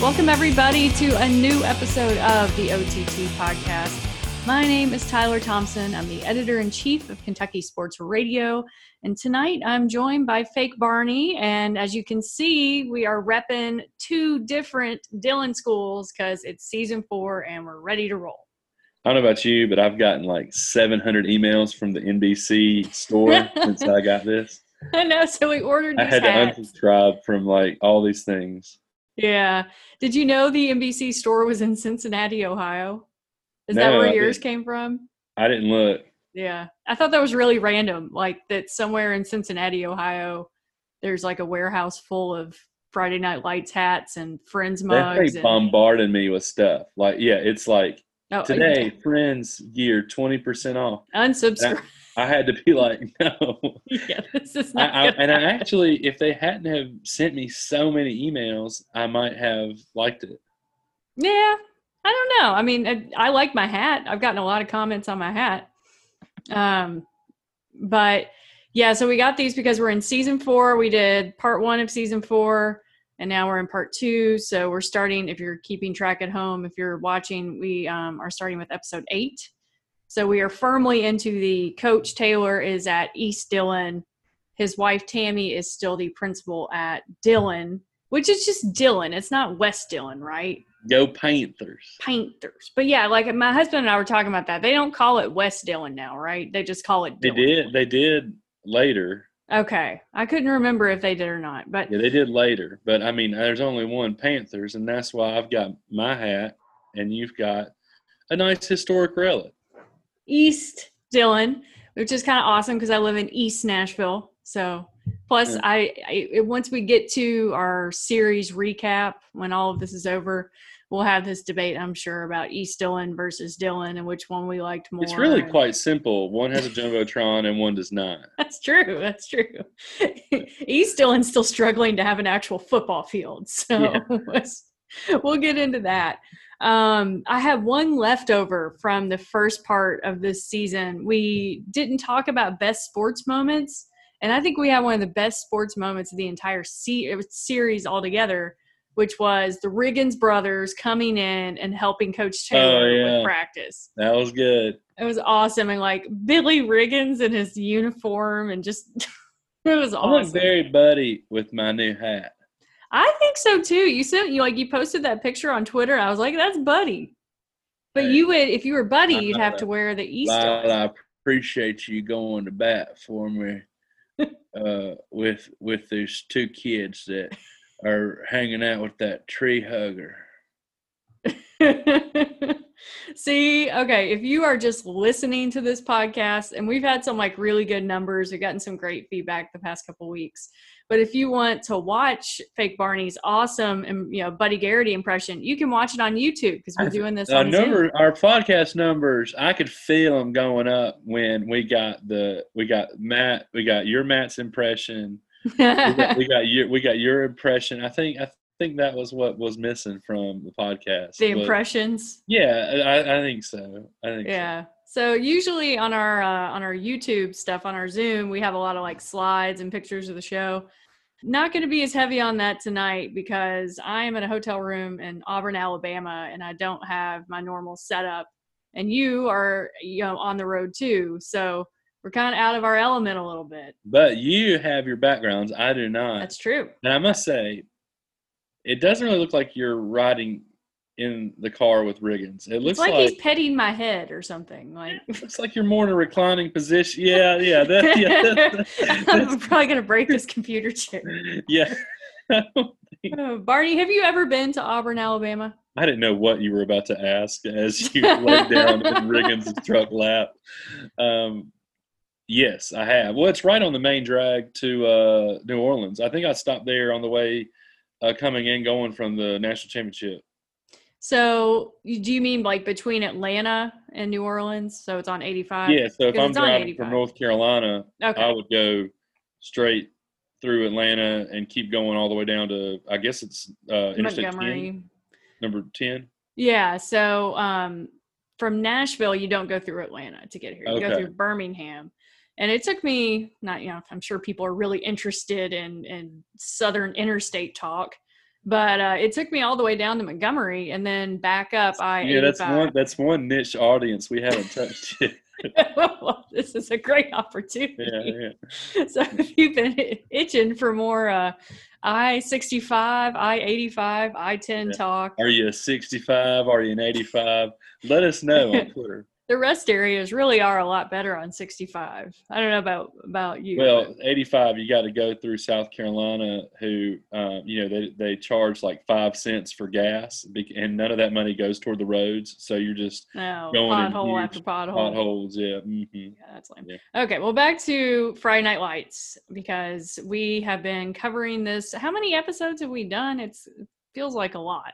Welcome, everybody, to a new episode of the OTT podcast. My name is Tyler Thompson. I'm the editor in chief of Kentucky Sports Radio. And tonight I'm joined by Fake Barney. And as you can see, we are repping two different Dillon schools because it's season four and we're ready to roll. I don't know about you, but I've gotten like 700 emails from the NBC store since I got this. I know. So we ordered. I had hats. to unsubscribe from like all these things. Yeah. Did you know the NBC store was in Cincinnati, Ohio? Is No, that where I yours didn't. came from? I didn't look. Yeah. I thought that was really random. Like that somewhere in Cincinnati, Ohio, there's like a warehouse full of Friday Night Lights hats and Friends mugs. They and, bombarded me with stuff. Like, yeah, it's like oh, today, Friends gear 20% off. Unsubscribe. I had to be like, no. yeah, this is not I, gonna and I actually, if they hadn't have sent me so many emails, I might have liked it. Yeah, I don't know. I mean, I, I like my hat. I've gotten a lot of comments on my hat. Um, but yeah, so we got these because we're in season four. We did part one of season four, and now we're in part two. So we're starting. If you're keeping track at home, if you're watching, we um, are starting with episode eight. So we are firmly into the coach Taylor is at East Dillon. His wife Tami is still the principal at Dillon, which is just Dillon. It's not West Dillon, right? Go Panthers. Panthers. But yeah, like my husband and I were talking about that. They don't call it West Dillon now, right? They just call it They did. They did later. Okay. I couldn't remember if they did or not. But Yeah, they did later. But I mean, there's only one Panthers, and that's why I've got my hat, and you've got a nice historic relic. East Dillon, which is kind of awesome because I live in East Nashville. So plus Yeah. I, I once we get to our series recap when all of this is over, we'll have this debate, I'm sure, about East Dillon versus Dillon and which one we liked more. It's really quite simple. One has a jumbotron, and one does not. That's true. That's true. East Dillon's still struggling to have an actual football field. So Yeah. we'll get into that. Um, I have one leftover from the first part of this season. We didn't talk about best sports moments. And I think we had one of the best sports moments of the entire se- series altogether, which was the Riggins brothers coming in and helping Coach Taylor Oh, yeah. with practice. That was good. It was awesome. And like Billy Riggins in his uniform and just it was awesome. very buddy with my new hat. I think so too. You sent you like you posted that picture on Twitter. I was like, that's Buddy. But Hey. you would if you were Buddy, you'd have to wear the East. Lyle, I appreciate you going to bat for me uh, with with these two kids that are hanging out with that tree hugger. See, okay, if you are just listening to this podcast, and we've had some like really good numbers, we've gotten some great feedback the past couple weeks. But if you want to watch Fake Barney's awesome and you know Buddy Garrity impression, you can watch it on YouTube because we're doing this Our on Zoom. number, our podcast numbers, I could feel them going up when we got the we got Matt, we got your Matt's impression, we got, we got your we got your impression. I think I think that was what was missing from the podcast. the was- impressions. Yeah, I, I think so. I think so. Yeah. So usually on our uh, on our YouTube stuff on our Zoom, we have a lot of like slides and pictures of the show. Not going to be as heavy on that tonight because I am in a hotel room in Auburn, Alabama, and I don't have my normal setup. And you are you know on the road too, so we're kind of out of our element a little bit. But you have your backgrounds. I do not. That's true. And I must say, it doesn't really look like you're riding in the car with Riggins. It looks like, like, he's petting my head or something. Like it looks like you're more in a reclining position. Yeah, yeah, that, yeah, that- I'm probably gonna break this computer chair. yeah. Oh, Barney, have you ever been to Auburn, Alabama? I didn't know what you were about to ask as you laid down in Riggins' truck lap. Um, yes, I have. Well, it's right on the main drag to uh, New Orleans. I think I stopped there on the way uh, coming in, going from the national championship. So, you- do you mean like between Atlanta and New Orleans? So it's on 85? Yeah, so if I'm driving from North Carolina, Okay. I would go straight through Atlanta and keep going all the way down to I guess it's uh, Interstate 10, Montgomery. number ten. Yeah. So, um, from Nashville, you don't go through Atlanta to get here. You go through Birmingham. And it took me not, you know, I'm sure people are really interested in in Southern interstate talk, But uh, it took me all the way down to Montgomery and then back up. I Yeah, that's one. That's one niche audience we haven't touched yet. well, this is a great opportunity. Yeah, yeah. So if you've been itching for more uh, I sixty five, I eighty five, I ten Yeah. talk, Are you a 65? Are you an 85? Let us know on Twitter. The rest areas really are a lot better on sixty five. I don't know about about you. Well, 85, you got to go through South Carolina, who, um, you know, they, they charge like five cents for gas, and none of that money goes toward the roads. So you're just no going in pothole after pothole. potholes. Yeah. hmm Yeah, that's lame. Yeah. Okay, well, back to Friday Night Lights because we have been covering this. How many episodes have we done? It's it feels like a lot.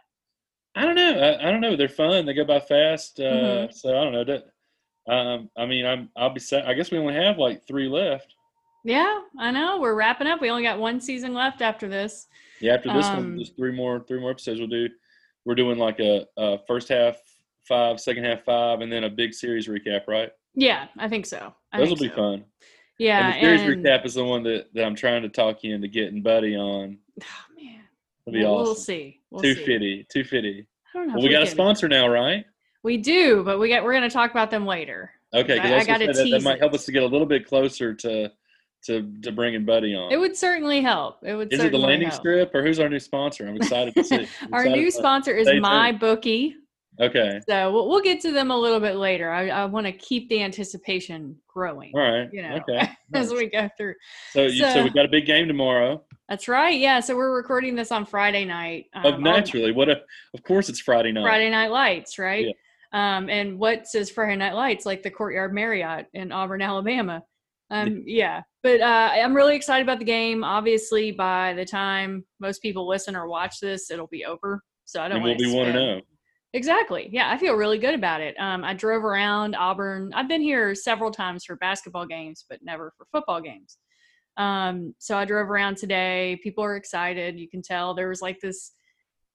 I don't know. I, I don't know. They're fun. They go by fast. Uh, Mhm. So I don't know. That, um, I mean, I'm. I'll be. Sa- I guess we only have like three left. Yeah, I know. We're wrapping up. We only got one season left after this. Yeah. After this Um, one, there's three more. Three more episodes. We'll do. We're doing like a, a first half five, second half five, and then a big series recap. Right. Yeah, I think so. I Those will be so. fun. Yeah, and the series and- recap is the one that, that I'm trying to talk you into getting Buddy on. Oh, man, It'll be we'll, awesome. we'll see. We'll Two see. fifty. Two fifty. I don't know. Well, we got a sponsor now, right? We do, but we got. We're going to talk about them later. Okay, I- I I, was gonna gotta say that, that might help us to get a little bit closer to to to bringing Buddy on. It would certainly help. It would. Is it the landing help. strip or who's our new sponsor? I'm excited to see. Our new sponsor is my bookie. Okay. So we'll, we'll get to them a little bit later. I, I want to keep the anticipation growing All right. You know, okay. as we go through. So, you, so, so- we've got a big game tomorrow. That's right. Yeah. So we're recording this on Friday night. Of um, on naturally, what a, of course it's Friday night. Friday Night Lights, right? Yeah. Um, and what says Friday Night Lights? Like the Courtyard Marriott in Auburn, Alabama. Um, yeah. But uh, I'm really excited about the game. Obviously, by the time most people listen or watch this, it'll be over. So I don't and we'll want be one to know. Exactly. Yeah, I feel really good about it. Um, I drove around Auburn. I've been here several times for basketball games, but never for football games. Um, so I drove around today. People are excited. You can tell there was like this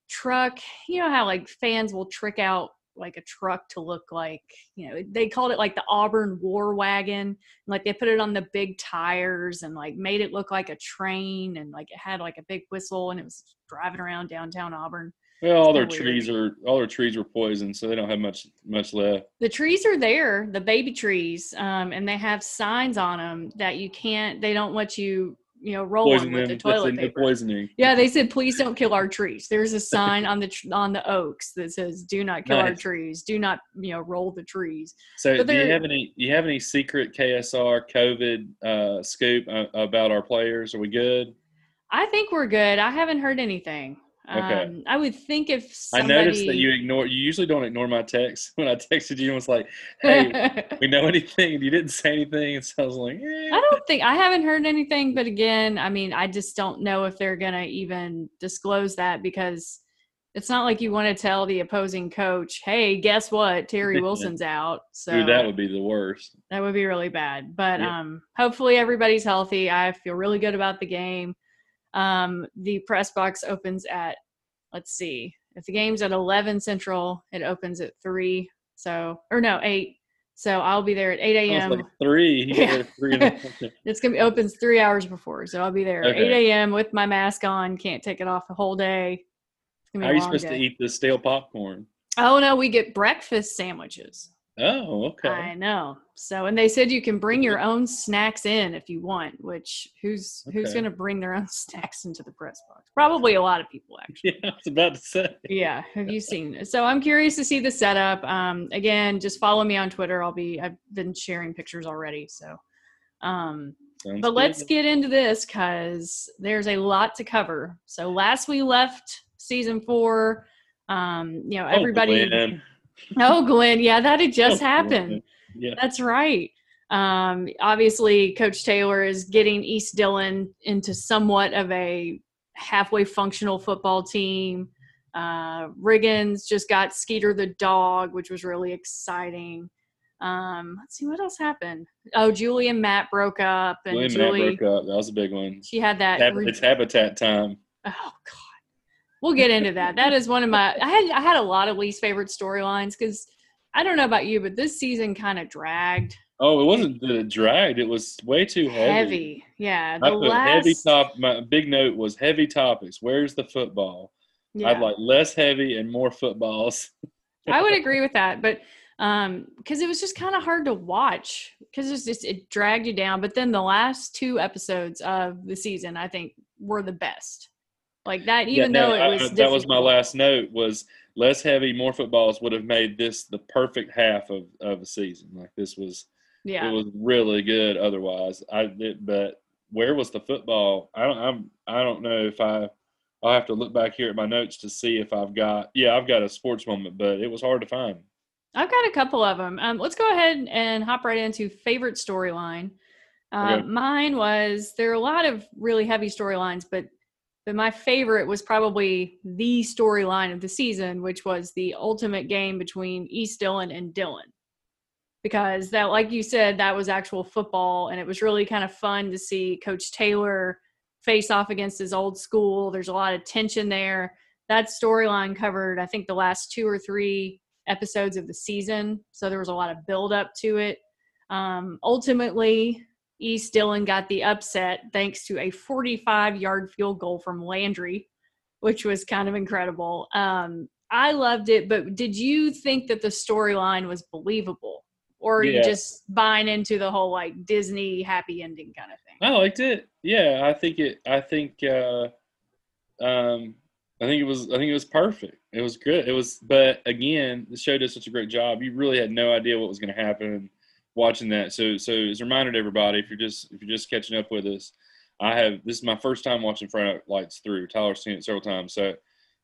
truck. You know how like fans will trick out like a truck to look like you know they called it like the Auburn War Wagon. Like they put it on the big tires and like made it look like a train and like it had like a big whistle and it was driving around downtown Auburn. Well, all their kinda trees are all their trees were poisoned, so they don't have much much left. the trees are there the baby trees um, and they have signs on them that you can't they don't let you you know roll Poison on with them. the That's toilet in the paper poisoning. yeah they said please don't kill our trees there's a sign on the on the oaks that says do not kill our trees do not you know roll the trees So, do you have any? You have any secret KSR COVID uh, scoop uh, about our players? Are we good? i think we're good i haven't heard anything Okay. um, i would think if I noticed that you ignore. You usually don't ignore my text when I texted you and was like, "Hey, we know anything?" You didn't say anything, and so I was like, eh. I don't think I haven't heard anything, but again, I mean, I just don't know if they're gonna even disclose that because it's not like you want to tell the opposing coach, "Hey, guess what? Terry Wilson's out." So Dude, that would be the worst." that would be really bad. But Yeah. um, hopefully everybody's healthy. I feel really good about the game. Um, the press box opens at let's see, if the game's at eleven central, it opens at three. So or no eight. So I'll be there at eight a.m. like three. Yeah. three It's gonna be opens three hours before, so I'll be there at Okay. eight a.m. with my mask on. Can't take it off the whole day. It's gonna be How are you supposed to eat the stale popcorn? Oh no, we get breakfast sandwiches. Oh, okay. I know. So, and they said you can bring your own snacks in if you want. Which who's who's gonna bring their own snacks into the press box? Probably a lot of people, actually. Yeah, I was about to say. yeah have you seen it? so i'm curious to see the setup um again just follow me on twitter i'll be i've been sharing pictures already so um Sounds but let's get into this because there's a lot to cover so last we left season four um you know Oh, everybody Glenn. Oh glenn yeah that had just happened Yeah. that's right. Um, obviously, Coach Taylor is getting East Dillon into somewhat of a halfway functional football team. Uh, Riggins just got Skeeter the dog, which was really exciting. Um, let's see what else happened. Oh, Julie and Matt broke up, and Julie Matt broke up. That was a big one. she had that. Re- it's habitat time. Oh God, we'll get into that. That is one of my. I had I had a lot of least favorite storylines because I don't know about you, but this season kind of dragged. Oh, it wasn't the dragged. It was way too heavy. Heavy, yeah. The I put last heavy top. My big note was heavy topics. Where's the football? Yeah. I'd like less heavy and more footballs. I would agree with that, but um, because it was just kind of hard to watch because it's just it dragged you down. But then the last two episodes of the season, I think, were the best. Like that, even Yeah, though no, it I- was that was my last note was less heavy, more footballs would have made this the perfect half of of the season. Like this was Yeah, it was really good. Otherwise, I did, but where was the football? I don't. I'm. I don't know if I. I'll have to look back here at my notes to see if I've got. Yeah, I've got a sports moment, but it was hard to find. I've got a couple of them. Um, let's go ahead and hop right into favorite storyline. Uh, Okay. Mine was there are a lot of really heavy storylines, but but my favorite was probably the storyline of the season, which was the ultimate game between East Dillon and Dillon. Because that, like you said, that was actual football, and it was really kind of fun to see Coach Taylor face off against his old school. There's a lot of tension there. That storyline covered, I think, the last two or three episodes of the season. So there was a lot of build up to it. Um, ultimately, East Dillon got the upset thanks to a 45 yard field goal from Landry, which was kind of incredible. Um, I loved it, but did you think that the storyline was believable? Or are you just buying into the whole like Disney happy ending kind of thing? I liked it. Yeah, I think it. I think. Uh, um, I think it was. I think it was perfect. It was good. It was. But again, the show did such a great job. You really had no idea what was going to happen watching that. So, so as a reminder to everybody, if you're just if you're just catching up with us, I have. This is my first time watching Friday Lights through. Tyler's seen it several times. So,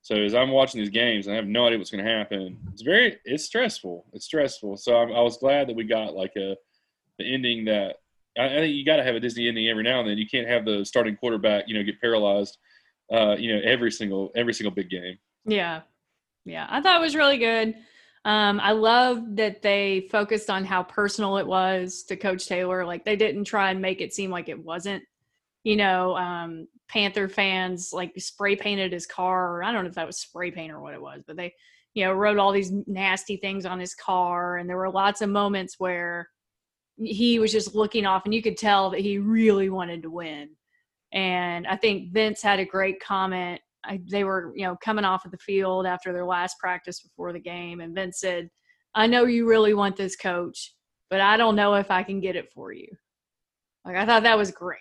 so as I'm watching these games, I have no idea what's going to happen. It's very. It's stressful. It's stressful. So I, I was glad that we got like a the ending that I, I think you got to have a Disney ending every now and then. You can't have the starting quarterback, you know, get paralyzed, uh, you know, every single every single big game. Yeah. Yeah. I thought it was really good. Um, I love that they focused on how personal it was to Coach Taylor. Like they didn't try and make it seem like it wasn't. You know, um, Panther fans like spray painted his car. I don't know if that was spray paint or what it was, but they, you know, wrote all these nasty things on his car. And there were lots of moments where he was just looking off and you could tell that he really wanted to win. And I think Vince had a great comment I, they were, you know, coming off of the field after their last practice before the game, and Vince said, "I know you really want this, coach, but I don't know if I can get it for you." Like I thought that was great.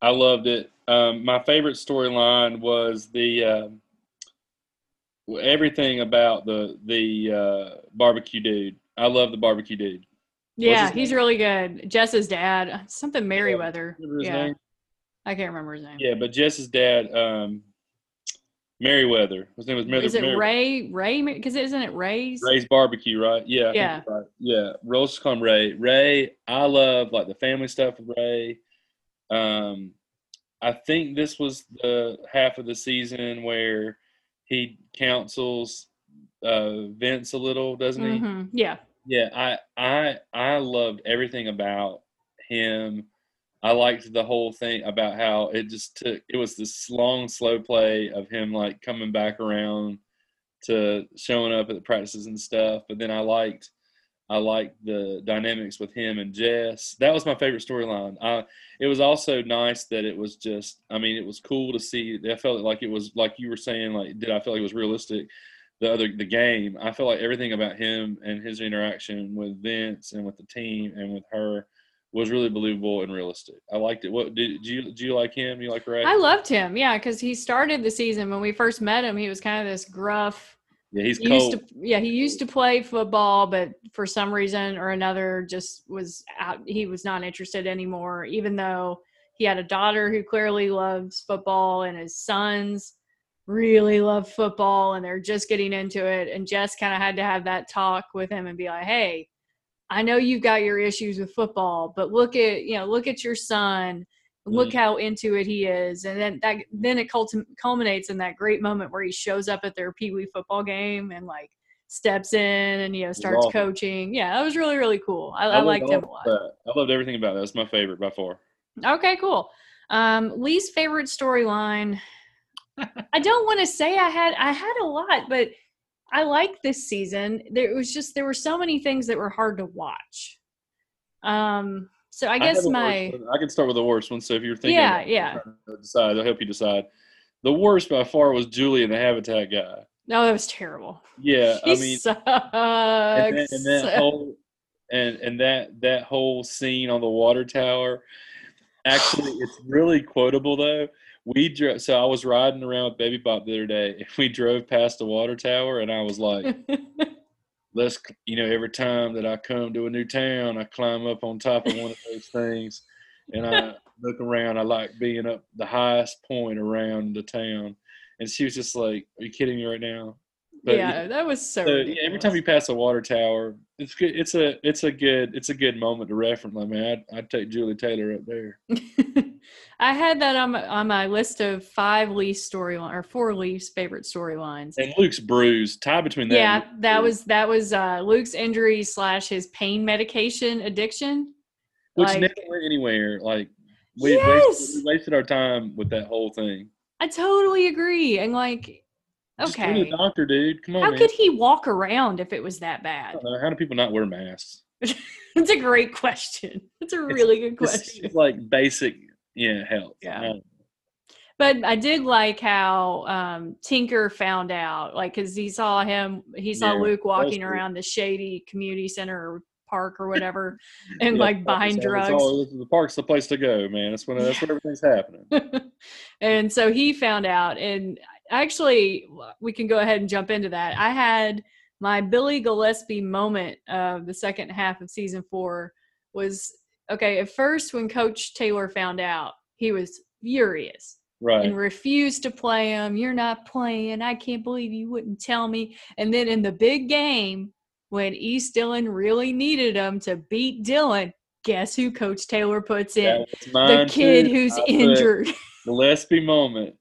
I loved it. Um, my favorite storyline was the um everything about the the uh, barbecue dude. I love the barbecue dude. Yeah, he's name? really good. Jess's dad, something Merriweather. Yeah, name? I can't remember his name. Yeah, but Jess's dad, um, Merriweather. His name was Merriweather. Is it Ray? Ray? Because isn't it Ray's? Ray's barbecue, right? Yeah. Yeah. Right. Yeah. Rose Ray. Ray, I love like the family stuff with Ray. Um, I think this was the half of the season where he counsels uh, Vince a little, doesn't he? Mhm. Yeah, Yeah, I I I loved everything about him. I liked the whole thing about how it just took it was this long slow play of him like coming back around to showing up at the practices and stuff. But then I liked I liked the dynamics with him and Jess. That was my favorite storyline. I it was also nice that it was just I mean it was cool to see I felt like it was like you were saying like did I feel like it was realistic the other the game. I feel like everything about him and his interaction with Vince and with the team and with her was really believable and realistic. I liked it. What did, did you do you like him? You like Ray? I loved him. Yeah, because he started the season when we first met him. He was kind of this gruff. yeah, he's He cold. used to, yeah, he used to play football, but for some reason or another, just was out. He was not interested anymore. Even though he had a daughter who clearly loves football, and his sons really love football, and they're just getting into it. And Jess kind of had to have that talk with him and be like, "Hey, I know you've got your issues with football, but look at you know, look at your son." Look Mhm. how into it he is, and then that then it culminates in that great moment where he shows up at their pee wee football game and like steps in and you know starts coaching. Yeah, that was really really cool. I, I, loved liked him a lot. that. I loved everything about that. That's my favorite by far. Okay, cool. Um, least favorite storyline. I don't want to say I had I had a lot, but I like this season. There was just there were so many things that were hard to watch. Um, so I guess worse my. I can start with the worst one. So if you're thinking, Yeah, about yeah. decide, I'll help you decide. The worst by far was Julian, the Habitat guy. No, that was terrible. Yeah, He I mean, sucks. and, that, and that whole and and that that whole scene on the water tower. Actually, it's really quotable though. We drove. So I was riding around with Baby Bop the other day, and we drove past the water tower, and I was like, let's you know every time that i come to a new town i climb up on top of one of those things and i look around i like being up the highest point around the town and she was just like are you kidding me right now But, yeah, that was so. so, yeah, every time you pass a water tower it's good it's a it's a good it's a good moment to reference i mean i'd, I'd take julie taylor up there I had that on my, on my list of five Leafs storyline or four Leafs favorite storylines. and luke's bruise tie between that Yeah, that was that was uh, Luke's injury slash his pain medication addiction. which like- never went anywhere like we, Yes! wasted, we wasted our time with that whole thing I totally agree. And like, Just go to okay, the doctor, dude. Come on, how man. could he walk around if it was that bad? How do people not wear masks? It's a great question. It's a really good question. seems like basic, yeah, health. Yeah. But I did like how um, Tinker found out, like, because he saw him, he saw Yeah, Luke walking cool. around the shady community center or park or whatever, and Yeah, like buying it's it's drugs. all- the park's the place to go, man. That's when that's when everything's happening. and so he found out, and actually, we can go ahead and jump into that. I had my Billy Gillispie moment of the second half of season four was okay. At first, when Coach Taylor found out, he was furious. Right. and refused to play him. You're not playing. I can't believe you wouldn't tell me. And then in the big game, when East Dillon really needed him to beat Dillon, guess who Coach Taylor puts in? The kid too. who's I put injured. Gillispie moment.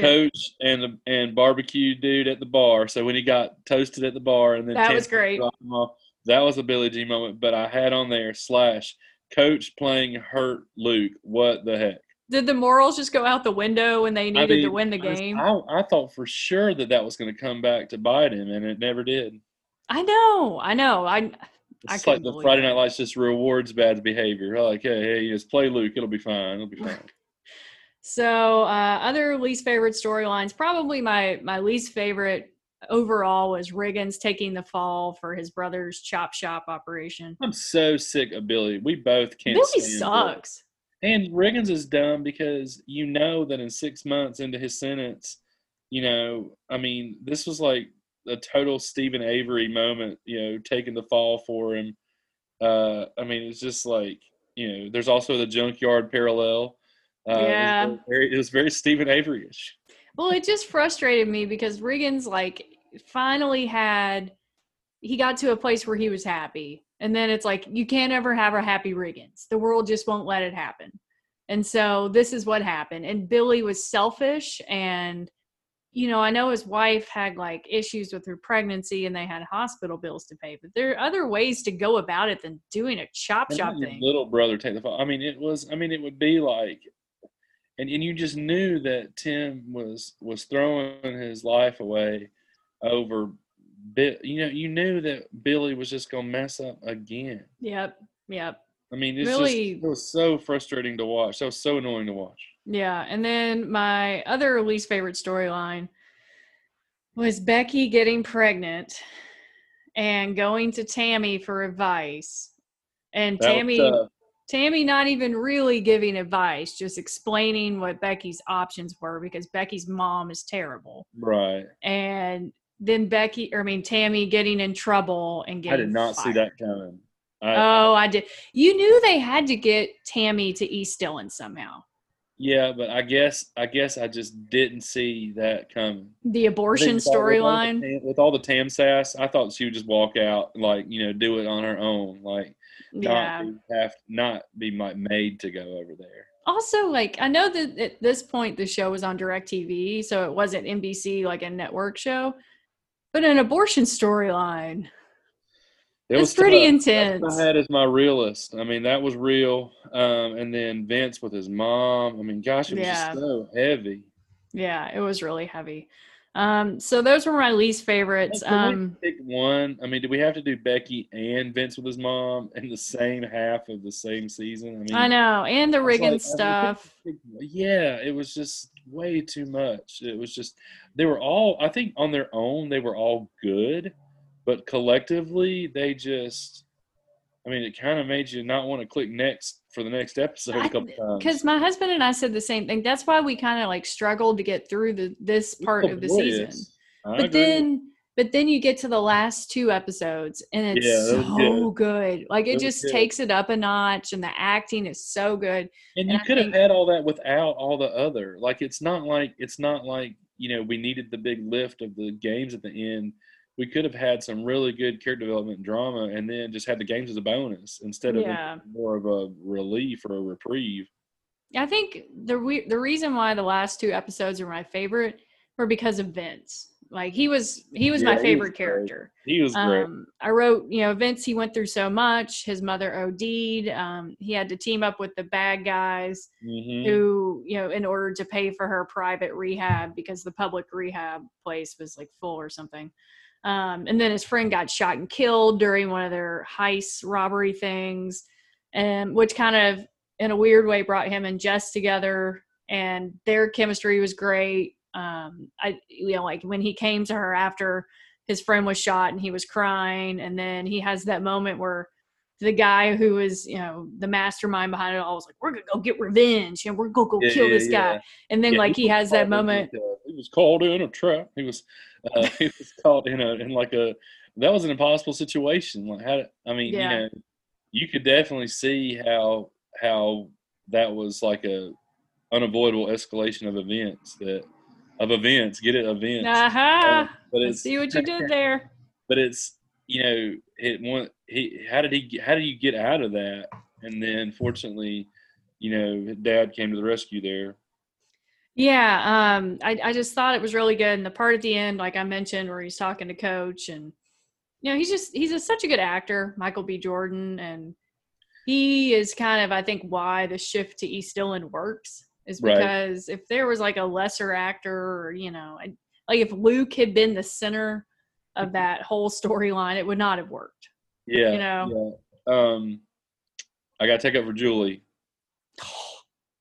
Coach and the and barbecue dude at the bar. So when he got toasted at the bar and then That was great. off, that was a Billy G moment. But I had on there slash coach playing hurt Luke. What the heck? Did the morals just go out the window when they needed I mean, to win the game? I, I thought for sure that that was going to come back to bite him, and it never did. I know, I know. I I It's like the Friday. Night Lights just rewards bad behavior. Like, hey, hey, just play Luke. It'll be fine. It'll be fine. So uh, other least favorite storylines, probably my my least favorite overall was Riggins taking the fall for his brother's chop shop operation. I'm so sick of Billy. We both can't. Billy sucks. And Riggins is dumb because you know that in six months into his sentence, you know, I mean, this was like a total Steven Avery moment, you know, taking the fall for him. Uh, I mean, it's just like, you know, there's also the junkyard parallel. Uh, it was Yeah. very, it was very Steven Avery-ish. Well, it just frustrated me because Riggins like finally had he got to a place where he was happy. And then it's like you can't ever have a happy Riggins. The world just won't let it happen. And so this is what happened. And Billy was selfish and you know, I know his wife had like issues with her pregnancy and they had hospital bills to pay, but there are other ways to go about it than doing a chop shop thing. little brother take the fall. I mean, it was. I mean, it would be like, and and you just knew that Tim was was throwing his life away over. Bi- You know, you knew that Billy was just gonna mess up again. Yep. Yep. I mean, it's Really- just it was so frustrating to watch. That was so annoying to watch. Yeah, and then my other least favorite storyline was Becky getting pregnant and going to Tami for advice. And That Tami. Tami not even really giving advice, just explaining what Becky's options were because Becky's mom is terrible. right? And then Becky, or I mean Tami getting in trouble and getting I did not see that coming. I, Oh, I did. You knew they had to get Tami to East Dillon somehow. yeah, but I guess I guess I just didn't see that coming. The abortion think with with all the storyline. Tam- with all the Tam sass, I thought she would just walk out and like you know do it on her own, like. Not be, have not be made to go over there. Also, like I know that at this point the show was on Directv, so it wasn't NBC like a network show, but an abortion storyline. It It's was pretty tough. intense. That's I had as my realist. I mean, that was real. Um, and then Vince with his mom. I mean, gosh, it was Yeah. just so heavy. Yeah, it was really heavy. Um, so those were my least favorites. Can Um, pick one. I mean, do we have to do Becky and Vince with his mom in the same half of the same season? I mean, I know, and the like, Riggins I mean, stuff. Yeah, it was just way too much. It was just they were all I think on their own they were all good, but collectively they just I mean it kind of made you not want to click next for the next episode a couple times. Because my husband and I said the same thing. That's why we kind of like struggled to get through the this part of the season. I But agree. then, but then you get to the last two episodes, and it's Yeah, so good. Like That it just good. takes it up a notch, and the acting is so good. and and you I could have had all that without all the other. Like it's not like it's not like you know we needed the big lift of the games at the end. We could have had some really good character development and drama, and then just had the games as a bonus instead of Yeah. more of a relief or a reprieve. I think the re- the reason why the last two episodes are my favorite were because of Vince. Like he was he was Yeah, my he was favorite character. He was great. Um, I wrote, you know, Vince, he went through so much. His mother OD'd. Um, he had to team up with the bad guys hmm who, you know, in order to pay for her private rehab because the public rehab place was like full or something. Um, and then his friend got shot and killed during one of their heist robbery things, and which kind of, in a weird way, brought him and Jess together. And their chemistry was great. Um, I, you know, like when he came to her after his friend was shot and he was crying, and then he has that moment where the guy who was, you know, the mastermind behind it all was like, "We're gonna go get revenge, and we're gonna go Yeah, kill yeah, this guy." And then like he was has that in moment. he was called in a trap. He was uh, he was caught in a in like a that was an impossible situation. Like how I mean, Yeah. you know, you could definitely see how how that was like a unavoidable escalation of events that of events. Get it events. Aha! but I it's see what you did there. but it's you know it one he how did he get- how do you get out of that and then fortunately you know dad came to the rescue there Yeah, um, I, I just thought it was really good. And the part at the end, like I mentioned, where he's talking to Coach, and you know, he's just he's a, such a good actor, Michael B. Jordan, and he is kind of I think why the shift to East Dillon works is Right. because if there was like a lesser actor, or you know, like if Luke had been the center of that whole storyline, it would not have worked. yeah You know? yeah. um i gotta take up for julie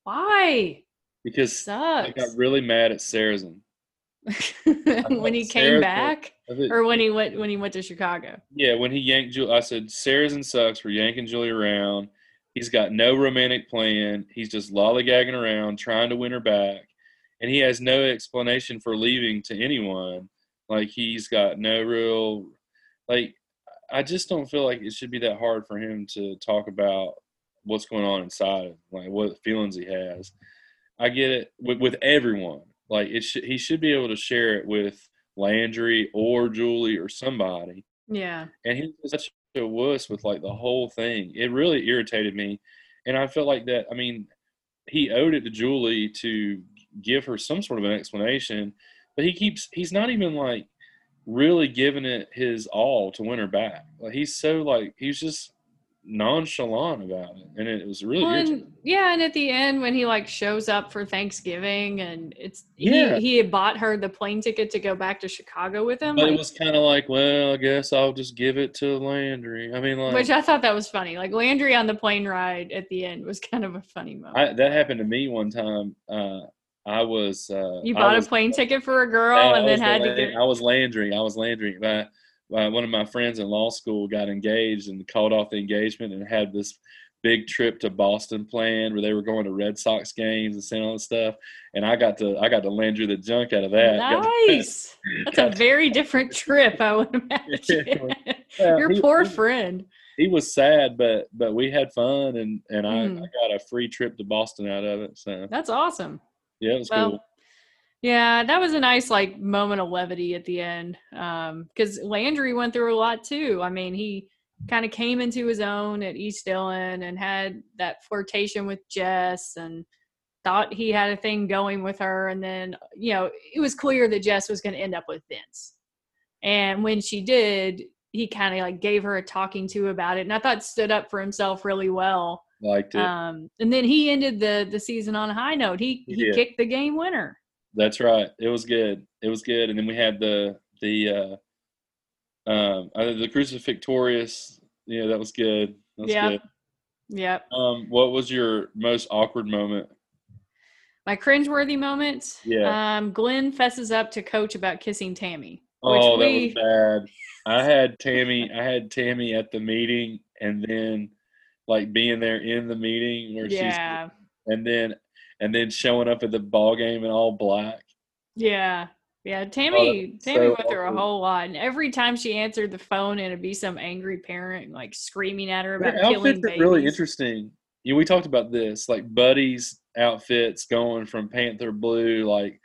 Why? because Sucks. i got really mad at Saracen. when he came Sarah- back, or when he went when he went to Chicago. yeah when he yanked julie i said Saracen sucks for yanking julie around he's got no romantic plan he's just lollygagging around trying to win her back and he has no explanation for leaving to anyone like he's got no real like i just don't feel like it should be that hard for him to talk about what's going on inside him like what feelings he has i get it with, with everyone like it should he should be able to share it with landry or julie or somebody Yeah. and he was such a wuss with like the whole thing. It really irritated me, and I felt like that. I mean, he owed it to Julie to give her some sort of an explanation, but he keeps he's not even like really giving it his all to win her back. Like he's so like he's just nonchalant about it, and it was really Well, and, yeah, and at the end when he like shows up for Thanksgiving and it's Yeah. he, he had bought her the plane ticket to go back to Chicago with him, But like, it was kind of like, well, I guess I'll just give it to Landry. I mean, like which I thought that was funny. Like Landry on the plane ride at the end was kind of a funny moment. I, that happened to me one time. Uh, I was uh, you bought was- a plane ticket for a girl Yeah, I and then had to get I was Landry. I was Landry. My, my, one of my friends in law school got engaged and called off the engagement and had this big trip to Boston planned where they were going to Red Sox games and saying all this stuff. And I got to I got to Landry the junk out of that. To- nice. That's a very different trip, I would imagine. Well, Your he- poor he- friend. He was sad, but but we had fun and and I, Mm. I got a free trip to Boston out of it. So That's awesome. Yeah, it was Well, cool. Yeah, that was a nice like moment of levity at the end. Um, because Landry went through a lot too. I mean, he kind of came into his own at East Dillon and had that flirtation with Jess and thought he had a thing going with her. And then, you know, it was clear that Jess was going to end up with Vince. And when she did, he kind of like gave her a talking to about it. And I thought stood up for himself really well. Liked it. Um, and then he ended the the season on a high note. He He he kicked the game winner. That's right. It was good. It was good. And then we had the the uh um uh, the crucifictorious. Yeah, that was good. That was Yeah. good. Yep. Um, what was your most awkward moment? My cringeworthy moment. Yeah. Um, Glenn fesses up to coach about kissing Tami. Oh, that we- was bad. I had Tami. I had Tami at the meeting, and then like being there in the meeting where she's, Yeah. and then and then showing up at the ball game in all black. Yeah. Yeah. Tami that's Tami so went through a whole lot. And every time she answered the phone it'd be some angry parent like screaming at her about killing outfits are really interesting. You know, we talked about this, like Buddy's outfits going from Panther blue, like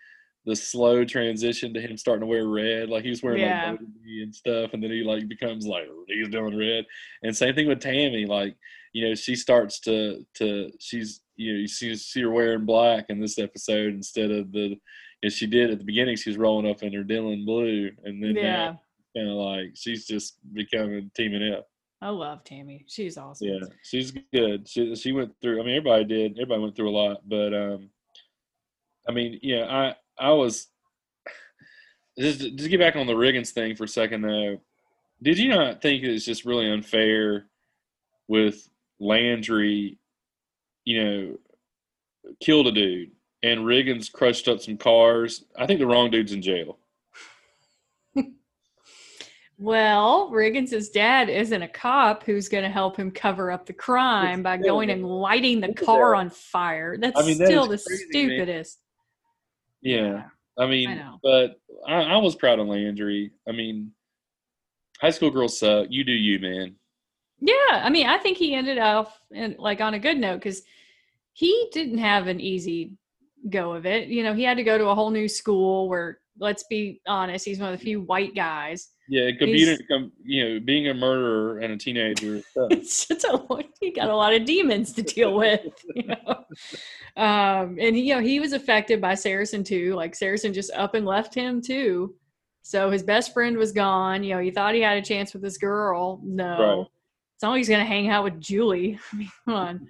the slow transition to him starting to wear red. Like he was wearing Yeah. like and stuff, and then he like becomes like he's doing red. And same thing with Tami. Like you know, she starts to to she's you know you see see her wearing black in this episode instead of the as she did at the beginning. She was rolling up in her Dillon blue, and then Yeah. kind of like she's just becoming teaming up. I love Tami. She's awesome. Yeah, she's good. She she went through. I mean, everybody did. Everybody went through a lot, but um, I mean, yeah, I I was just just get back on the Riggins thing for a second though. Did you not think it's just really unfair with Landry? You know, killed a dude, and Riggins crushed up some cars. I think the wrong dude's in jail. Well, Riggins' dad isn't a cop who's going to help him cover up the crime by still, going and lighting the car on fire. That's I mean, that still the crazy, man. stupidest. Yeah. I mean, know. but I, I was proud of Landry. I mean, high school girls suck. You do you, man. Yeah, I mean, I think he ended off like on a good note because he didn't have an easy go of it. You know, he had to go to a whole new school where, let's be honest, he's one of the few white guys. Yeah, computer, com, you know, being a murderer and a teenager. It's just a he got a lot of demons to deal with. You know, um, and you know he was affected by Saracen too. Like Saracen just up and left him too. So his best friend was gone. You know, he thought he had a chance with this girl. No. Right. It's not like he's gonna hang out with Julie. I mean, come on.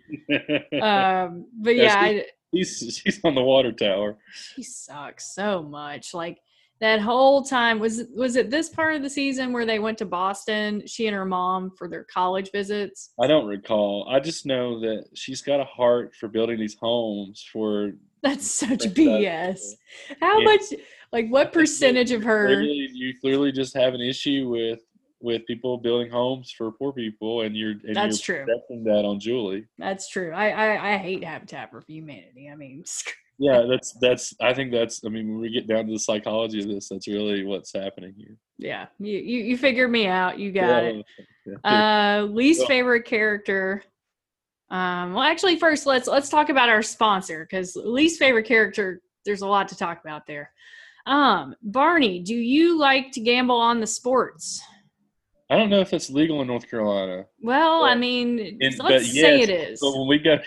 Um, but Yeah, yeah, she- I, she's she's on the water tower. she sucks so much. Like that whole time was was it this part of the season where they went to Boston, she and her mom for their college visits? I don't recall. I just know that she's got a heart for building these homes for. That's such BS. How Yeah. much like what I think that percentage of her Clearly, you clearly just have an issue with with people building homes for poor people, and you're and That's you're true. that on Julie. That's true. I, I I hate Habitat for Humanity. I mean, Yeah, that's that's. I think that's. I mean, when we get down to the psychology of this, that's really what's happening here. yeah, you you, you figured me out. You got it. Yeah. Uh, least favorite character. Um, well, actually, first let's let's talk about our sponsor because least favorite character. There's a lot to talk about there. Um, Barney, do you like to gamble on the sports? I don't know if that's legal in North Carolina, Well, I mean, and- let's but say yes, it is. but when we go,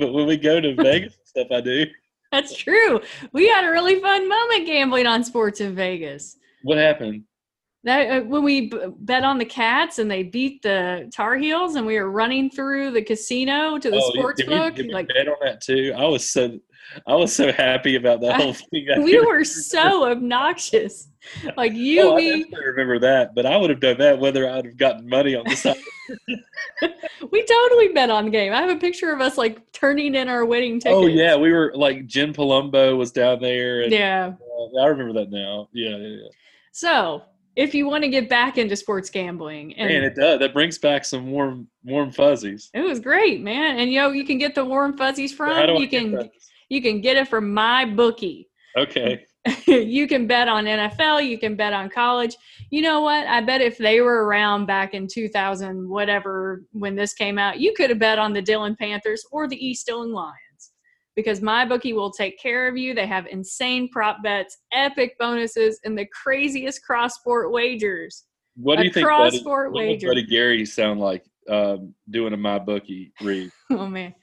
but when we go to Vegas and stuff, I do. That's true. We had a really fun moment gambling on sports in Vegas. What happened? That uh, when we b- bet on the Cats and they beat the Tar Heels, and we were running through the casino to the Oh, sports book, like bet on that too? I was so, I was so happy about that whole thing. I we were so obnoxious. Like you, Oh, I me, definitely remember that, but I would have done that whether I'd have gotten money on the side. we totally bet on the game. I have a picture of us like turning in our winning tickets. oh yeah, we were like Jen Palumbo was down there. And, yeah. uh, I remember that now. Yeah, yeah, yeah. So if you want to get back into sports gambling, and Man, it does. That brings back some warm, warm fuzzies. it was great, man. And you know, you can get the warm fuzzies from I you get can? You can get it from my bookie. Okay. you can bet on NFL, you can bet on college. You know what? I bet if they were around back in 2000, whatever, when this came out, you could have bet on the Dillon Panthers or the East Dillon Lions because my bookie will take care of you. They have insane prop bets, epic bonuses, and the craziest cross sport wagers. What do A you think, Buddy? cross-sport What would wager. Buddy Gary sound like um, doing a my bookie read? Oh, man.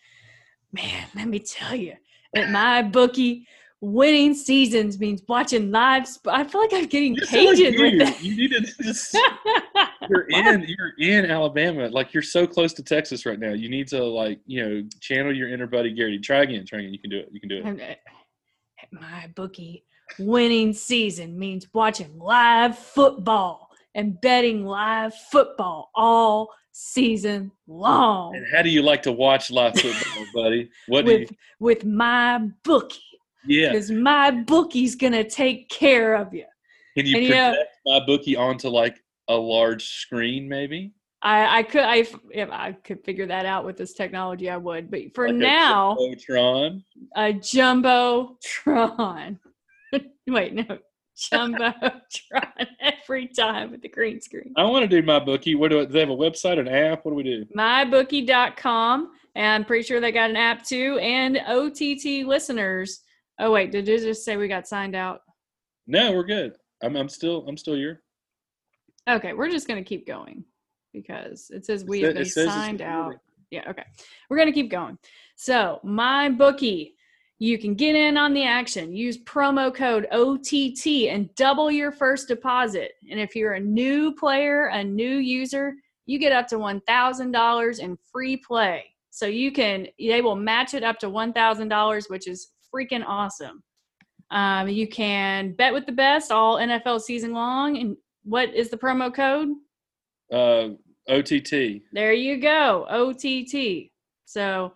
Man, let me tell you, at my bookie, winning seasons means watching live. Sp- I feel like I'm getting You sound like you. with that. You need to just. You're in. You're in Alabama. Like you're so close to Texas right now. You need to like you know channel your inner Buddy Gary. Try again. Try again. You can do it. You can do it. At my bookie, winning season means watching live football and betting live football all season long And how do you like to watch live football, buddy? What do you? with with my bookie. Yeah. because my bookie's gonna take care of you. Can you and, you know- project my bookie onto like a large screen, maybe? I, I could I if, if I could figure that out with this technology I would but for Like a now Jumbotron? a jumbotron wait no jumbotron every time with the green screen I want to do my bookie. What do, do they have a website, an app? What do we do? mybookie.com and I'm pretty sure they got an app too and OTT listeners oh wait did you just say we got signed out No, we're good. I'm, I'm still I'm still here. okay we're just gonna keep going because it says we It have been signed out. Yeah, okay. We're going to keep going. So, my bookie, you can get in on the action. Use promo code OTT and double your first deposit. And if you're a new player, a new user, you get up to $1,000 in free play. So, you can, they will match it up to $1,000, which is freaking awesome. Um, you can bet with the best all NFL season long. And what is the promo code? Uh, OTT. There you go, OTT. So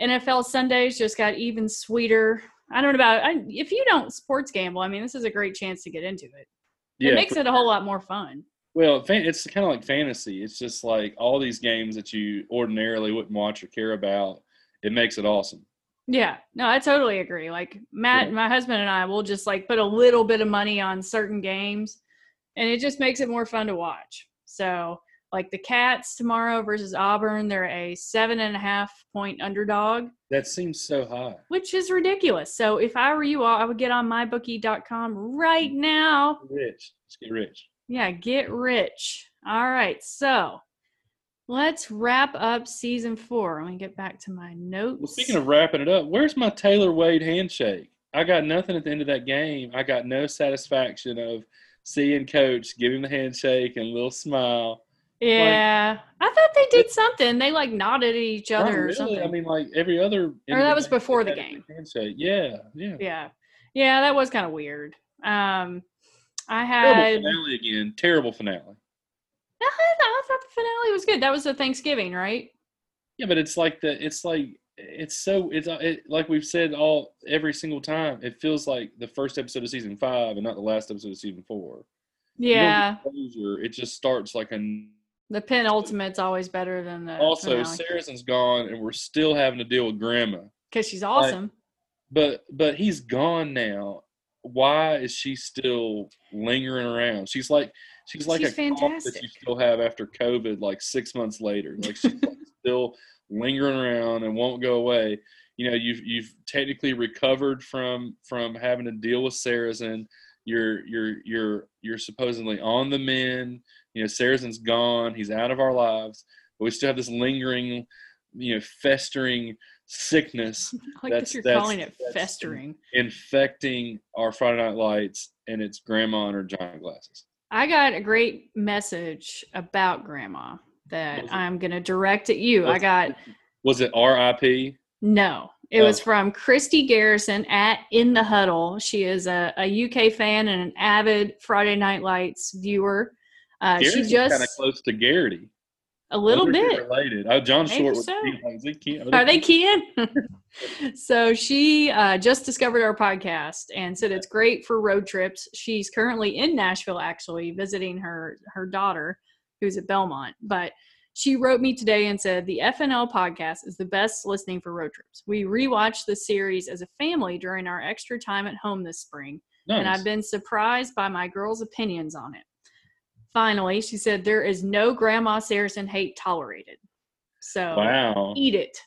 NFL Sundays just got even sweeter. I don't know about I, if you don't sports gamble. I mean, this is a great chance to get into it. Yeah. it makes it a whole lot more fun. Well, it's kind of like fantasy. It's just like all these games that you ordinarily wouldn't watch or care about. It makes it awesome. Yeah, no, I totally agree. Like Matt, Yeah. my husband and I will just like put a little bit of money on certain games, and it just makes it more fun to watch. So, like the Cats tomorrow versus Auburn, they're a seven and a half point underdog. That seems so high. which is ridiculous. So if I were you all, I would get on mybookie.com right now. Rich. Let's get rich. Yeah, get rich. All right. So let's wrap up season four. Let me get back to my notes. Well, speaking of wrapping it up, where's my Taylor Wade handshake? I got nothing at the end of that game. I got no satisfaction of seeing Coach give him the handshake and a little smile. Yeah, I thought they did something. They like nodded at each Not other or something. I mean, like every other. Or that was before the game. Handshake. Yeah, yeah. yeah, yeah, that was kind of weird. Um, I Terrible had. finale again. Terrible finale. I thought I thought the finale was good. That was the Thanksgiving, right? Yeah, but it's like the. It's like it's so it's uh, it, like we've said all every single time. It feels like the first episode of season five and not the last episode of season four. Yeah, closure. It just starts like a the penultimate's always better than the Also, finale. Saracen's gone, and we're still having to deal with Grandma. because she's awesome. But but he's gone now. Why is she still lingering around? She's like she's like She's a cough that fantastic. you still have after COVID, like six months later. Like she's like still lingering around and won't go away. You know, you've you've technically recovered from from having to deal with Saracen. You're you're you're you're supposedly on the mend. You know, Saracen's gone. He's out of our lives, but we still have this lingering, you know, festering sickness I like that's- that you're that's- calling it festering. infecting our Friday Night Lights, and it's grandma and her giant glasses. I got a great message about grandma that was? I'm going to direct at you. I got Was it R.I.P.? no. It was Oh. from Christy Garrison at In the Huddle. She is a, a UK fan and an avid Friday Night Lights viewer. Uh, she just kind of close to Garrity. a little bit. related. Oh, John Maybe Short was. so. Is he Ken? Are they Kian? so she uh, just discovered our podcast and said it's great for road trips. She's currently in Nashville, actually visiting her her daughter, who's at Belmont. But she wrote me today and said the FNL podcast is the best listening for road trips. We rewatched the series as a family during our extra time at home this spring, and I've been surprised by my girls' opinions on it. Finally, she said there is no Grandma Saracen hate tolerated. So Wow. eat it.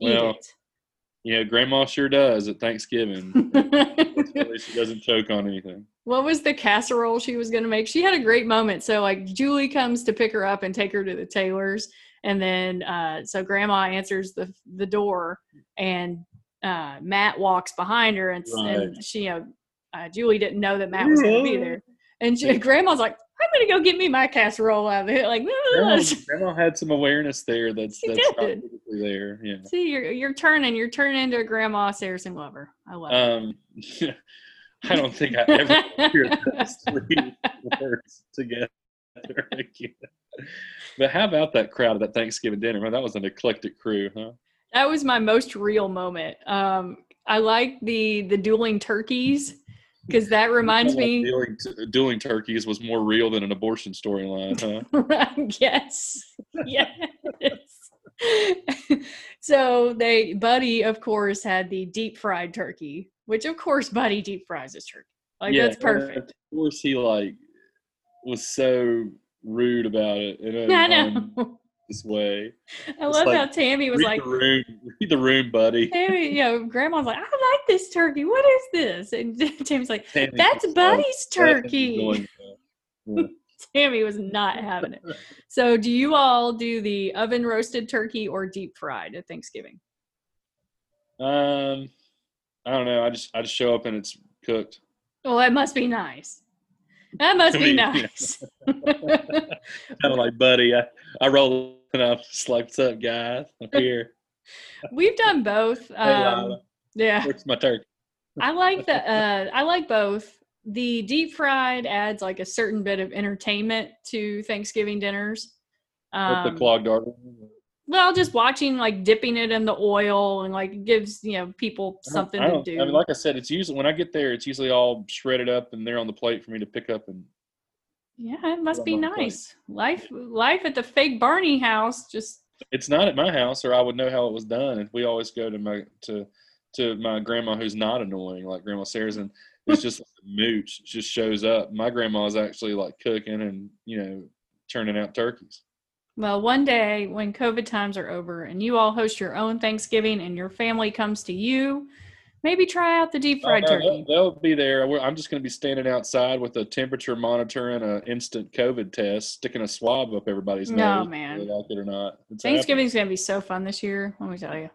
Eat Well, it. Yeah, Grandma sure does at Thanksgiving. At least she doesn't choke on anything. what was the casserole she was going to make? She had a great moment. So, like, Julie comes to pick her up and take her to the tailor's. And then, uh, so grandma answers the, the door, and uh, Matt walks behind her. And, and she, you know, uh, Julie didn't know that Matt was going to be there. And she, grandma's like, I'm to go get me my casserole out of it. Like, Grandma, Grandma had some awareness there that's She that's not did. typically there. Yeah. see, you're, you're turning, you're turning into a grandma Saracen lover. I love it. Um, I don't think I ever hear those three words together again. But how about that crowd at that Thanksgiving dinner? Man, that was an eclectic crew, huh? that was my most real moment. Um, I like the the dueling turkeys because that reminds me. doing, dueling turkeys was more real than an abortion storyline, huh? yes, yes. so they Buddy, of course, had the deep fried turkey, which of course Buddy deep fries his turkey. Like Yeah, that's perfect. Of course, he like was so rude about it in I know. Um, this way. I love like, how Tami was Read like, the room, read the room, buddy. Tami, you know, Grandma's like, I like this turkey. What is this? And Tami's like, Tami's That's Buddy's "That is turkey. Tami was not having it. So, do you all do the oven roasted turkey or deep fried at Thanksgiving? Um, I don't know. I just I just show up and it's cooked. Well, it must be nice. That must be nice. Kind of like, buddy. I I roll and I'm just like, "What's up, guys? I'm here. We've done both. Um, Lyla, yeah, where's my turkey?" I like the. Uh, I like both. The deep fried adds like a certain bit of entertainment to Thanksgiving dinners. With Um, the clogged artery. Well, just watching like dipping it in the oil and like gives you know people something to do. I mean, like I said, it's usually when I get there, it's usually all shredded up and they're on the plate for me to pick up and yeah, it must be 'em on the plate. nice. Life, life at the fake Barney house. Just it's not at my house or I would know how it was done. And we always go to my to to my grandma who's not annoying, like Grandma Saracen and it's just like mooch just shows up. My grandma's actually like cooking and, you know, turning out turkeys. Well, one day when COVID times are over and you all host your own Thanksgiving and your family comes to you, maybe try out the deep fried Oh, no, turkey. They'll, they'll be there. I'm just going to be standing outside with a temperature monitor and an instant COVID test, sticking a swab up everybody's No, nose. man. whether they like it or not. It's Thanksgiving's gonna be so fun this year. Let me tell you.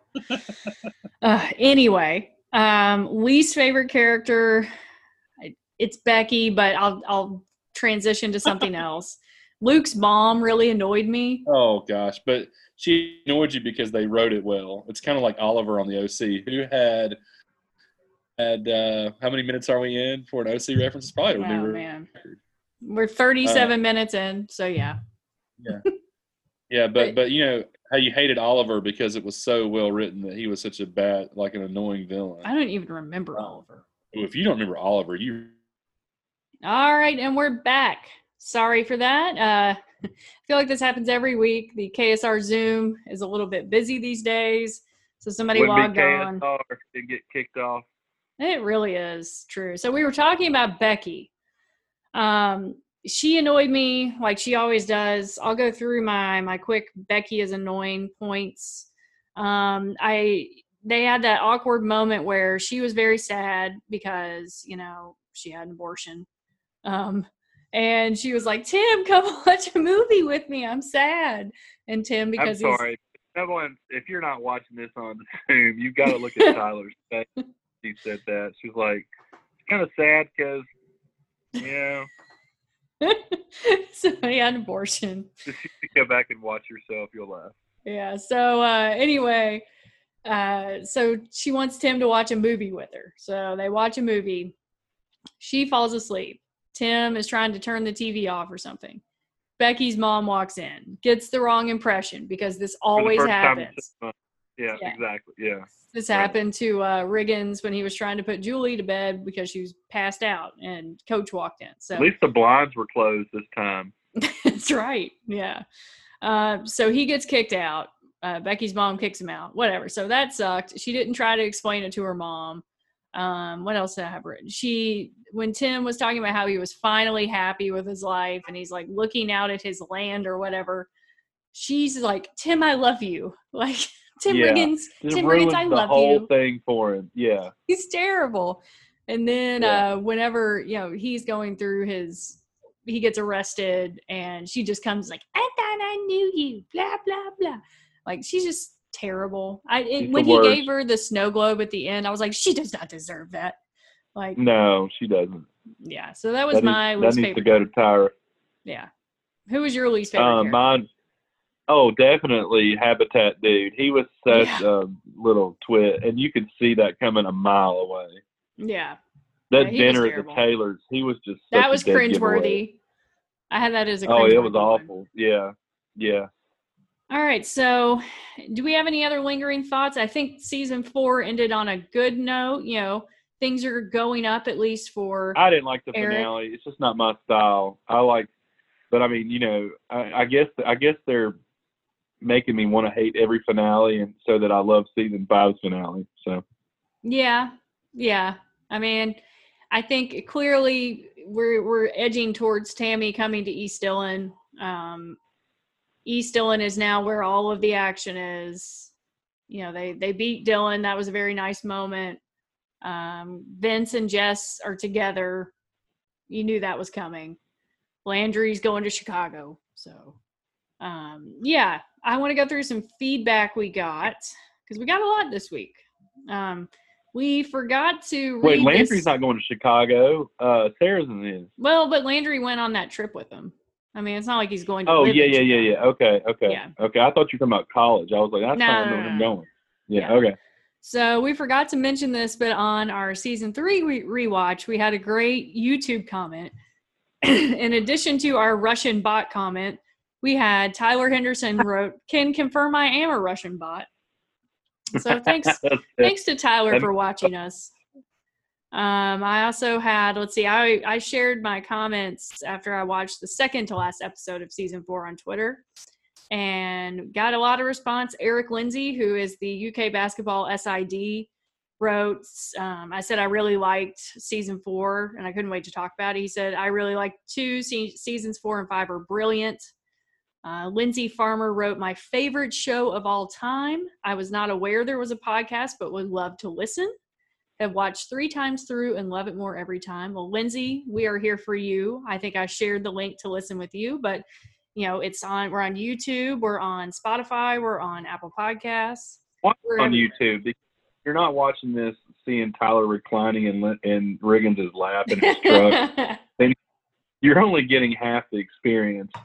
uh, anyway, um, least favorite character, it's Becky, but I'll I'll transition to something else. Luke's mom really annoyed me. Oh gosh, but she annoyed you because they wrote it well. It's kind of like Oliver on the OC, who had had uh, how many minutes are we in for an OC reference? It's probably a Oh man, record. we're 37 minutes in, so yeah. Yeah, but But- but you know how you hated Oliver because it was so well written that he was such a bad, like an annoying villain. I don't even remember Oliver. If you don't remember Oliver, you All right, and we're back. Sorry for that. Uh, I feel like this happens every week. The KSR Zoom is a little bit busy these days, so somebody Wouldn't logged be on. KSR if it get kicked off. It really is true. So we were talking about Becky. Um, she annoyed me like she always does. I'll go through my my quick Becky is annoying points. Um, I they had that awkward moment where she was very sad because you know she had an abortion. Um, and she was like, "Tim, come watch a movie with me. I'm sad." And Tim, because I'm sorry. Everyone, if you're not watching this on Zoom, you've got to look at Tyler's face. She said that. She's like, it's kind of sad because, you know, so he had an abortion. just go back and watch yourself, you'll laugh. Yeah. So uh, anyway, uh, so she wants Tim to watch a movie with her. So they watch a movie. She falls asleep. Tim is trying to turn the TV off or something. Becky's mom walks in, gets the wrong impression because this always first time in happens. Yeah, Yeah. exactly. Yeah. This Right. happened to uh, Riggins when he was trying to put Julie to bed because she was passed out, and Coach walked in. So At least the blinds were closed this time. That's right. Yeah. Uh, so he gets kicked out. Uh, Becky's mom kicks him out. Whatever. So that sucked. She didn't try to explain it to her mom. Um, what else did I have written? She, when Tim was talking about how he was finally happy with his life and he's like looking out at his land or whatever, she's like, Tim, I love you. Like, Tim Yeah. Riggins, Just Tim Riggins, I the love whole you thing for him. Yeah. he's terrible. And then Yeah. uh whenever, you know, he's going through his he gets arrested and she just comes like, I thought I knew you, blah blah blah. Like she's just terrible. I it, when he worst. gave her the snow globe at the end, I was like, she does not deserve that. Like, No, she doesn't. yeah. So that was that my needs, that least needs favorite. to go to Tyra. Yeah. Who was your least favorite? Uh, character? mine. Oh, definitely Habitat dude. He was such Yeah. a little twit, and you could see that coming a mile away. yeah. That Yeah, dinner at the Taylors, he was just That was dead giveaway. cringeworthy. I had that as a Oh, it was cringeworthy one. awful. Yeah, yeah. All right. So, do we have any other lingering thoughts? I think season four ended on a good note. You know, things are going up at least for. I didn't like the Eric? finale. It's just not my style. I like, but I mean, you know, I, I guess I guess they're making me want to hate every finale, and so that I love season five's finale. So Yeah, yeah. I mean, I think clearly we're we're edging towards Tami coming to East Dillon. Um, East Dillon is now where all of the action is. You know, they they beat Dillon. That was a very nice moment. Um, Vince and Jess are together. You knew that was coming. Landry's going to Chicago. So, um, yeah, I want to go through some feedback we got because we got a lot this week. Um, we forgot to read wait, Landry's this- not going to Chicago. Uh, Saracen is. well, but Landry went on that trip with him. I mean, it's not like he's going to. Oh yeah, yeah, yeah, yeah. Okay, okay, Yeah. okay. I thought you were talking about college. I was like, that's No, not no, where no, I'm going. Yeah, Yeah. okay. So we forgot to mention this, but on our season three re- rewatch, we had a great YouTube comment. In addition to our Russian bot comment, we had Tyler Henderson wrote, "Can confirm I am a Russian bot." So thanks, thanks to Tyler for watching us. Um, I also had, let's see, I, I shared my comments after I watched the second to last episode of season four on Twitter and got a lot of response. Eric Lindsay, who is the UK basketball SID, wrote, um, I said I really liked season four and I couldn't wait to talk about it. He said, I really like two se- seasons four and five are brilliant. Uh, Lindsay Farmer wrote, My favorite show of all time. I was not aware there was a podcast, but would love to listen. Have watched three times through and love it more every time. Well, Lindsay, we are here for you. I think I shared the link to listen with you, but you know, it's on, we're on YouTube, we're on Spotify, we're on Apple Podcasts. Watch on everywhere. YouTube. You're not watching this, seeing Tyler reclining in in Riggins' lap in his truck. You're only getting half the experience.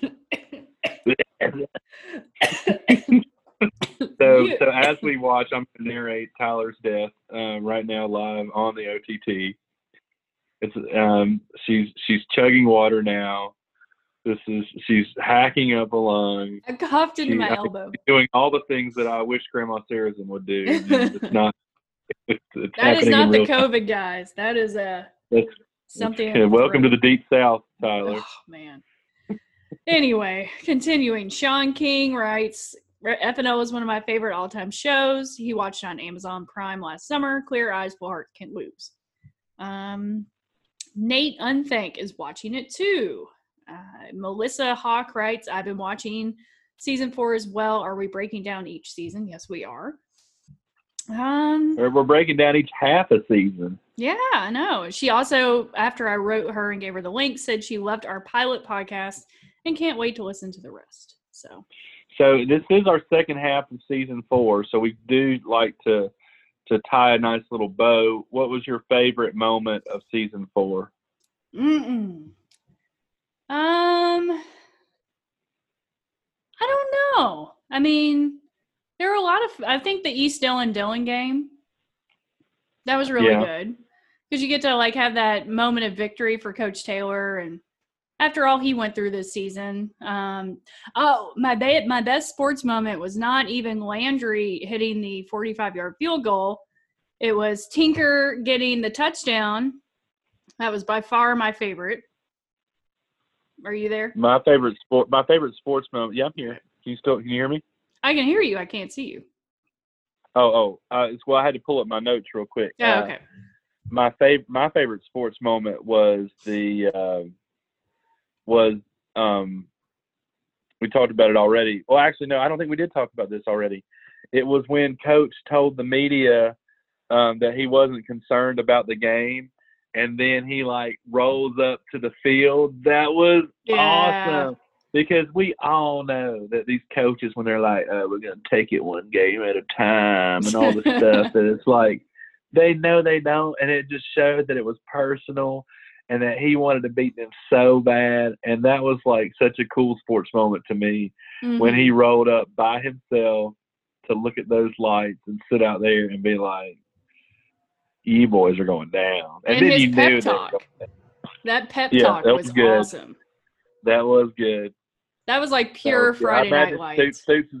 So, You- so as we watch, I'm going to narrate Tyler's death uh, right now live on the OTT. It's um, she's she's chugging water now. This is she's hacking up a lung, I coughed into She- my I- elbow. doing all the things that I wish Grandma Saracen would do. It's not. It's, it's That is not the real time. COVID, guys. That is a That's- something. Yeah, welcome to the deep south, Tyler. Oh man. Anyway, continuing. Sean King writes FNO is one of my favorite all time shows. He watched on Amazon Prime last summer. Clear eyes, full heart, can't lose. Um, Nate Unthank is watching it too. Uh, Melissa Hawk writes, I've been watching season four as well. Are we breaking down each season? Yes, we are. Um, we're breaking down each half a season. yeah, I know. She also, after I wrote her and gave her the link, said she loved our pilot podcast and can't wait to listen to the rest. So, So this is our second half of season four. So we do like to to tie a nice little bow. What was your favorite moment of season four? mm-mm. um, I don't know. I mean, there were a lot of. I think the East Dillon Dillon game that was really Yeah. good because you get to like have that moment of victory for Coach Taylor and. After all he went through this season, um, oh my ba- my best sports moment was not even Landry hitting the 45 yard field goal. It was Tinker getting the touchdown. That was by far my favorite. Are you there? My favorite sport. My favorite sports moment. Yeah, I'm here. Can you still can you hear me? I can hear you. I can't see you. Oh, oh. Uh, it's, well, I had to pull up my notes real quick. Oh, Uh, okay. my favorite my favorite sports moment was the uh, was um we talked about it already. Well, actually, no, I don't think we did talk about this already. It was when Coach told the media um, that he wasn't concerned about the game, and then he like rolls up to the field. That was Yeah. awesome because we all know that these coaches, when they're like, oh, "We're gonna take it one game at a time" and all the stuff, that it's like they know they don't, and it just showed that it was personal and that he wanted to beat them so bad, and that was like such a cool sports moment to me when Mhm. he rolled up by himself to look at those lights and sit out there and be like, "You boys are going down," And then his you knew talk. going that pep Yeah, talk that was, was good. awesome. That was good. That was like pure was. Friday Night Lights. Stoops, Stoops,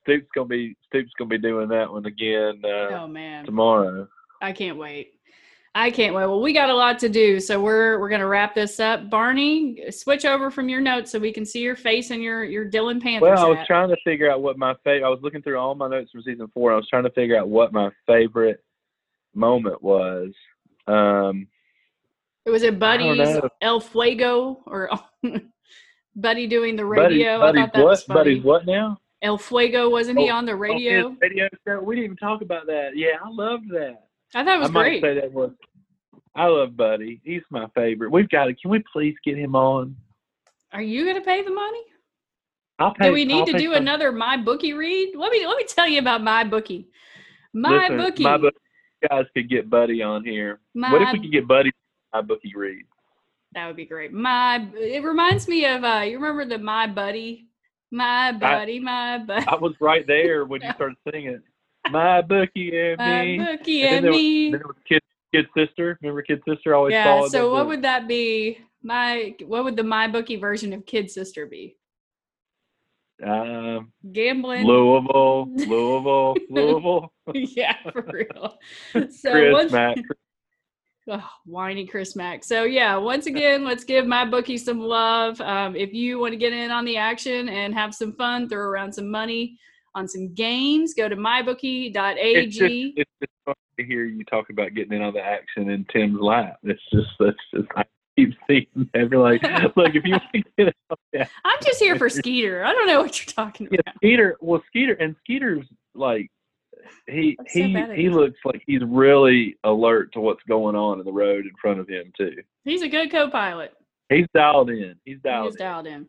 Stoops gonna be Stoops gonna be doing that one again uh, Oh man, tomorrow. I can't wait. I can't wait. Well, we got a lot to do, so we're we're gonna wrap this up. Barney, switch over from your notes so we can see your face and your your Dillon Panthers Well, I was trying to figure out what my favorite. I was looking through all my notes from season four. I was trying to figure out what my favorite moment was. Um, it Was it Buddy's. El Fuego or Buddy doing the radio? I Buddy's thought that what? was funny. Buddy's what now? El Fuego wasn't he Oh, on the Oh, radio? his radio show. We didn't even talk about that. Yeah, I loved that. I thought it was I might great. say that was. I love Buddy. He's my favorite. We've got to. Can we please get him on? Are you gonna pay the money? I'll pay. Do we need I'll to do some- another my bookie read? Let me let me tell you about my bookie. My Listen, bookie. My bookie. Guys could get Buddy on here. My, what if we could get Buddy? My bookie read. that would be great. My it reminds me of uh you remember the my buddy? My buddy, my buddy. I was right there when you started singing. My bookie and My me. bookie And then and there was- was kid, kid sister. Remember kid sister always Yeah, so what to- would that be? My what would the my bookie version of Kid Sister be? um, Gambling. Louisville, Louisville, Louisville. yeah, for real. So Chris once, Mack. oh, whiny Chris Mack. So yeah, once again, let's give my bookie some love. Um, if you want to get in on the action and have some fun, throw around some money on some games, go to mybookie.ag. It's just, it's just fun to hear you talk about getting in on the action in Tim's lap. It's just, that's just, I keep seeing every like, look, if you want to get that, I'm just here for Skeeter. I don't know what you're talking yeah, about. Skeeter, well, Skeeter, and Skeeter's like, he I'm so he he looks like he's really alert to what's going on in the road in front of him too. He's a good co-pilot. He's dialed in. He's dialed He's in. dialed in.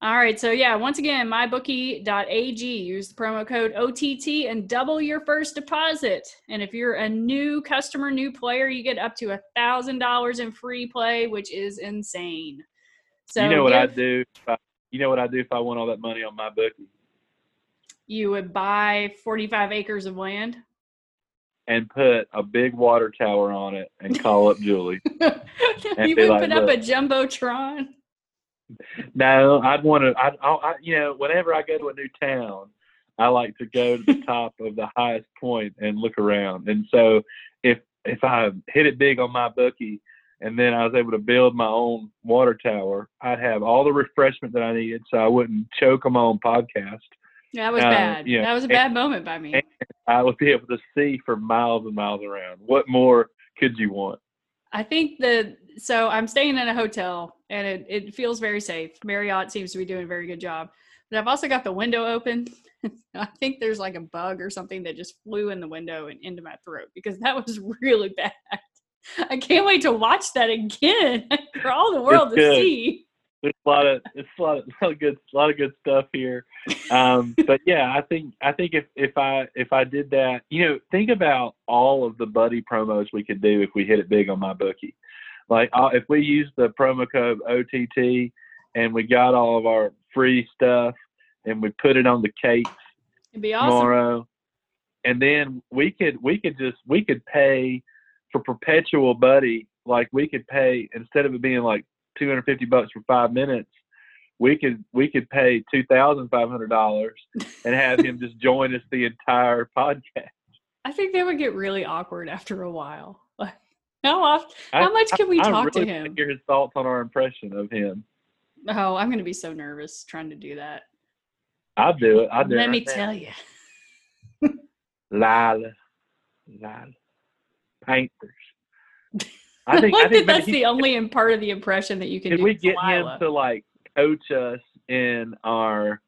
All right. So yeah, once again, mybookie.ag. Use the promo code OTT and double your first deposit. And if you're a new customer, new player, you get up to a thousand dollars in free play, which is insane. So you know what I give- do? If I, you know what I do if I want all that money on my bookie You would buy 45 acres of land. and put a big water tower on it and call up Julie. you would like, put up a jumbotron. No, I'd want to. I, I, you know, whenever I go to a new town, I like to go to the top of the highest point and look around. And so, if if I hit it big on my bookie, and then I was able to build my own water tower, I'd have all the refreshment that I needed, so I wouldn't choke on my own podcast. That was Uh, bad. yeah. That was a bad moment by me. And I would be able to see for miles and miles around. What more could you want? I think the so I'm staying in a hotel and it, it feels very safe. Marriott seems to be doing a very good job. But I've also got the window open. I think there's like a bug or something that just flew in the window and into my throat because that was really bad. I can't wait to watch that again for all the world to see. there's a lot of it's a lot of, a lot of good a lot of good stuff here um but yeah i think i think if if i if i did that you know think about all of the buddy promos we could do if we hit it big on my bookie like uh, if we use the promo code ott and we got all of our free stuff and we put it on the cakes It'd be awesome. tomorrow and then we could we could just we could pay for perpetual buddy like we could pay instead of it being like 250 bucks for five minutes we could we could pay two thousand five hundred dollars and have him just join us the entire podcast I think they would get really awkward after a while. How often? How much can we I talk to really him? wanna hear his thoughts on our impression of him Oh, I'm going to be so nervous trying to do that. i'll do it i'll do it Let right me now. tell you. lyla lyla painters i think i think that's he- the only in part of the impression that you can if do. we get Delilah. him to like coach us in our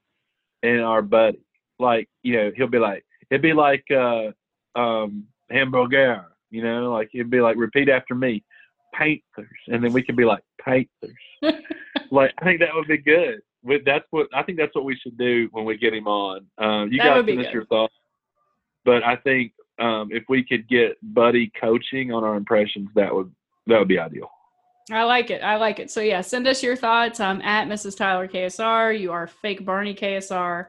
in our buddy like you know he'll be like it'd be like uh um hamburger you know like it'd be like repeat after me panthers and then we could be like panthers like i think that would be good with that's what i think that's what we should do when we get him on um you That guys finish good. your thoughts but i think um if we could get buddy coaching on our impressions that would that would be ideal I like it. I like it. So yeah, send us your thoughts. I'm at Mrs. Tyler KSR. You are fake Barney KSR.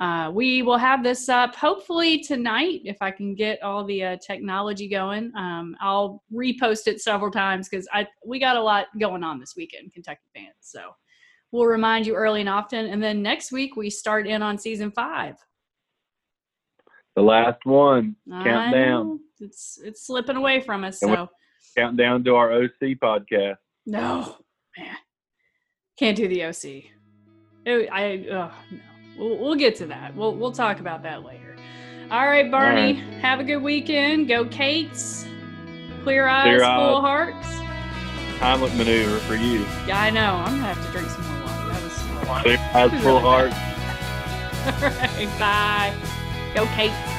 Uh, we will have this up hopefully tonight if I can get all the uh, technology going. Um, I'll repost it several times because I we got a lot going on this weekend, Kentucky fans. So we'll remind you early and often. And then next week we start in on season five. The last one. I Countdown. know. It's it's slipping away from us. And So Countdown to our OC podcast. no, man, can't do the OC. It- I oh, no. We'll, we'll get to that. We'll we'll talk about that later. All right, Barney. Have a good weekend. Go Kates. Clear eyes, Clear full eyes. hearts. Heimlich maneuver for you. Yeah, I know. I'm gonna have to drink some more water. That was. Clear eyes, full heart. All right, bye. Go Kates.